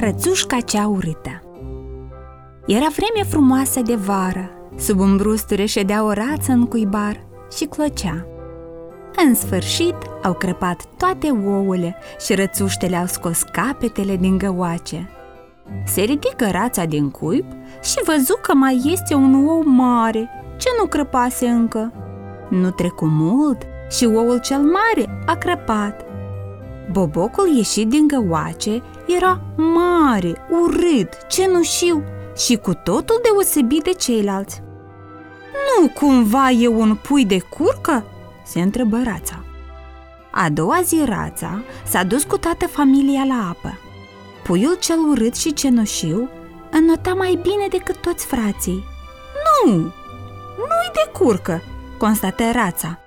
Rățușca cea urâtă Era vreme frumoasă de vară, sub un brusture ședea o rață în cuibar și clocea. În sfârșit au crăpat toate ouăle și rățuștele au scos capetele din găoace. Se ridică rața din cuib și văzu că mai este un ou mare, ce nu crăpase încă. Nu trecu mult și oul cel mare a crăpat. Bobocul ieșit din găoace era mare, urât, cenușiu și cu totul deosebit de ceilalți. Nu cumva e un pui de curcă?" se întrebă rața. A doua zi rața s-a dus cu toată familia la apă. Puiul cel urât și cenușiu înnota mai bine decât toți frații. Nu, nu-i de curcă, constată rața.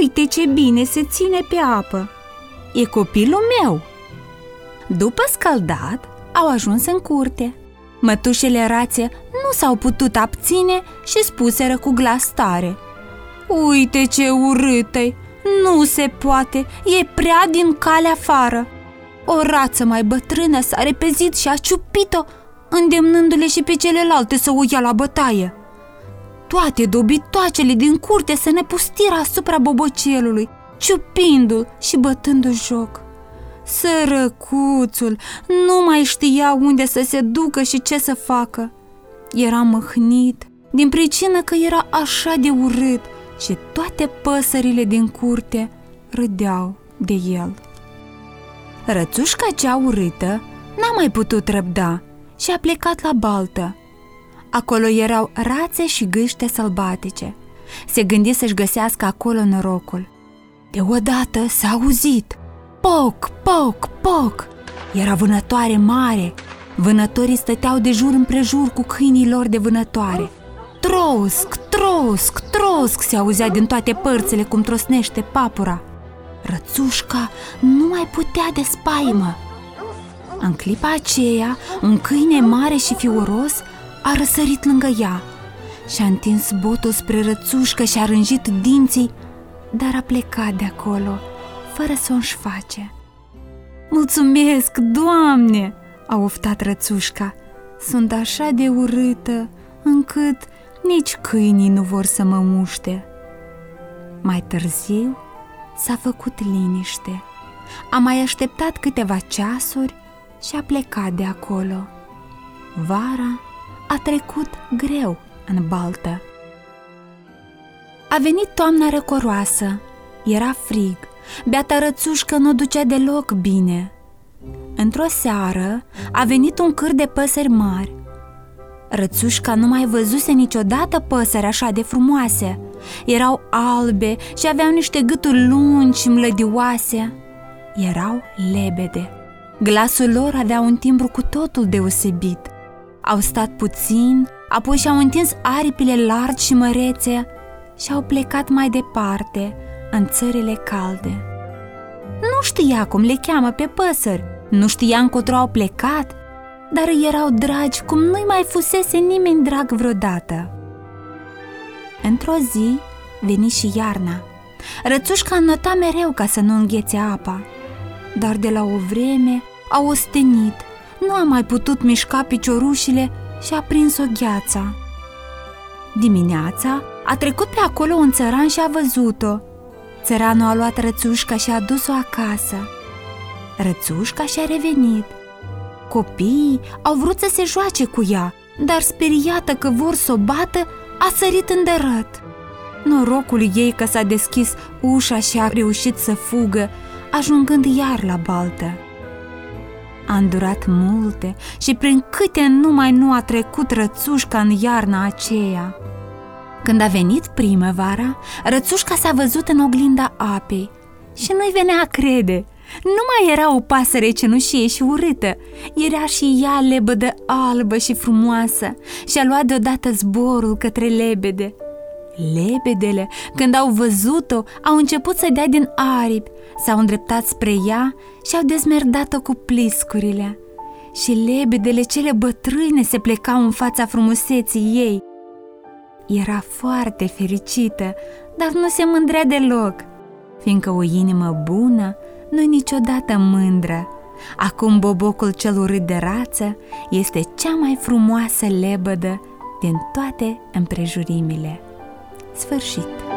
Uite ce bine se ține pe apă. E copilul meu. După scaldat, au ajuns în curte. Mătușele rațe nu s-au putut abține și spuseră cu glas tare. Uite ce urâtă Nu se poate, e prea din calea afară. O rață mai bătrână s-a repezit și a ciupit-o, îndemnându-le și pe celelalte să o ia la bătaie. Toate dobitoacele din curte se nepustiră asupra bobocelului, ciupindu-l și bătându joc. Sărăcuțul nu mai știa unde să se ducă și ce să facă. Era măhnit din pricină că era așa de urât și toate păsările din curte râdeau de el. Rățușca cea urâtă n-a mai putut răbda și a plecat la baltă. Acolo erau rațe și gâște sălbatice. Se gândi să-și găsească acolo norocul. Deodată s-a auzit. Poc, poc, poc! Era vânătoare mare. Vânătorii stăteau de jur împrejur cu câinii lor de vânătoare. Trosc, trosc, trosc se auzea din toate părțile cum trosnește papura. Rățușca nu mai putea de spaimă. În clipa aceea, un câine mare și fioros a răsărit lângă ea și-a întins botul spre rățușcă și a rânjit dinții, dar a plecat de acolo, fără să o face. Mulțumesc, Doamne!" a oftat rățușca. Sunt așa de urâtă, încât nici câinii nu vor să mă muște. Mai târziu s-a făcut liniște. A mai așteptat câteva ceasuri și a plecat de acolo. Vara a trecut greu în baltă. A venit toamna răcoroasă, era frig, beata rățușcă nu ducea deloc bine. Într-o seară a venit un câr de păsări mari. Rățușca nu mai văzuse niciodată păsări așa de frumoase. Erau albe și aveau niște gâturi lungi și mlădioase. Erau lebede. Glasul lor avea un timbru cu totul deosebit. Au stat puțin, apoi și-au întins aripile largi și mărețe și au plecat mai departe, în țările calde. Nu știa cum le cheamă pe păsări, nu știa încotro au plecat, dar îi erau dragi cum nu-i mai fusese nimeni drag vreodată. Într-o zi veni și iarna. Rățușca înnota mereu ca să nu înghețe apa, dar de la o vreme a ostenit, nu a mai putut mișca piciorușile și a prins o gheața. Dimineața a trecut pe acolo un țăran și a văzut-o. Țăranul a luat rățușca și a dus-o acasă. Rățușca și-a revenit. Copiii au vrut să se joace cu ea, dar speriată că vor să o bată, a sărit în dărăt. Norocul ei că s-a deschis ușa și a reușit să fugă, ajungând iar la baltă. A îndurat multe și prin câte numai nu a trecut rățușca în iarna aceea. Când a venit primăvara, rățușca s-a văzut în oglinda apei și nu-i venea a crede. Nu mai era o pasăre cenușie și urâtă, era și ea lebădă albă și frumoasă și a luat deodată zborul către lebede. Lebedele, când au văzut-o, au început să dea din aripi, s-au îndreptat spre ea și au dezmerdat-o cu pliscurile. Și lebedele cele bătrâne se plecau în fața frumuseții ei. Era foarte fericită, dar nu se mândrea deloc, fiindcă o inimă bună nu niciodată mândră, Acum bobocul cel urât de rață este cea mai frumoasă lebădă din toate împrejurimile. Sfârșit!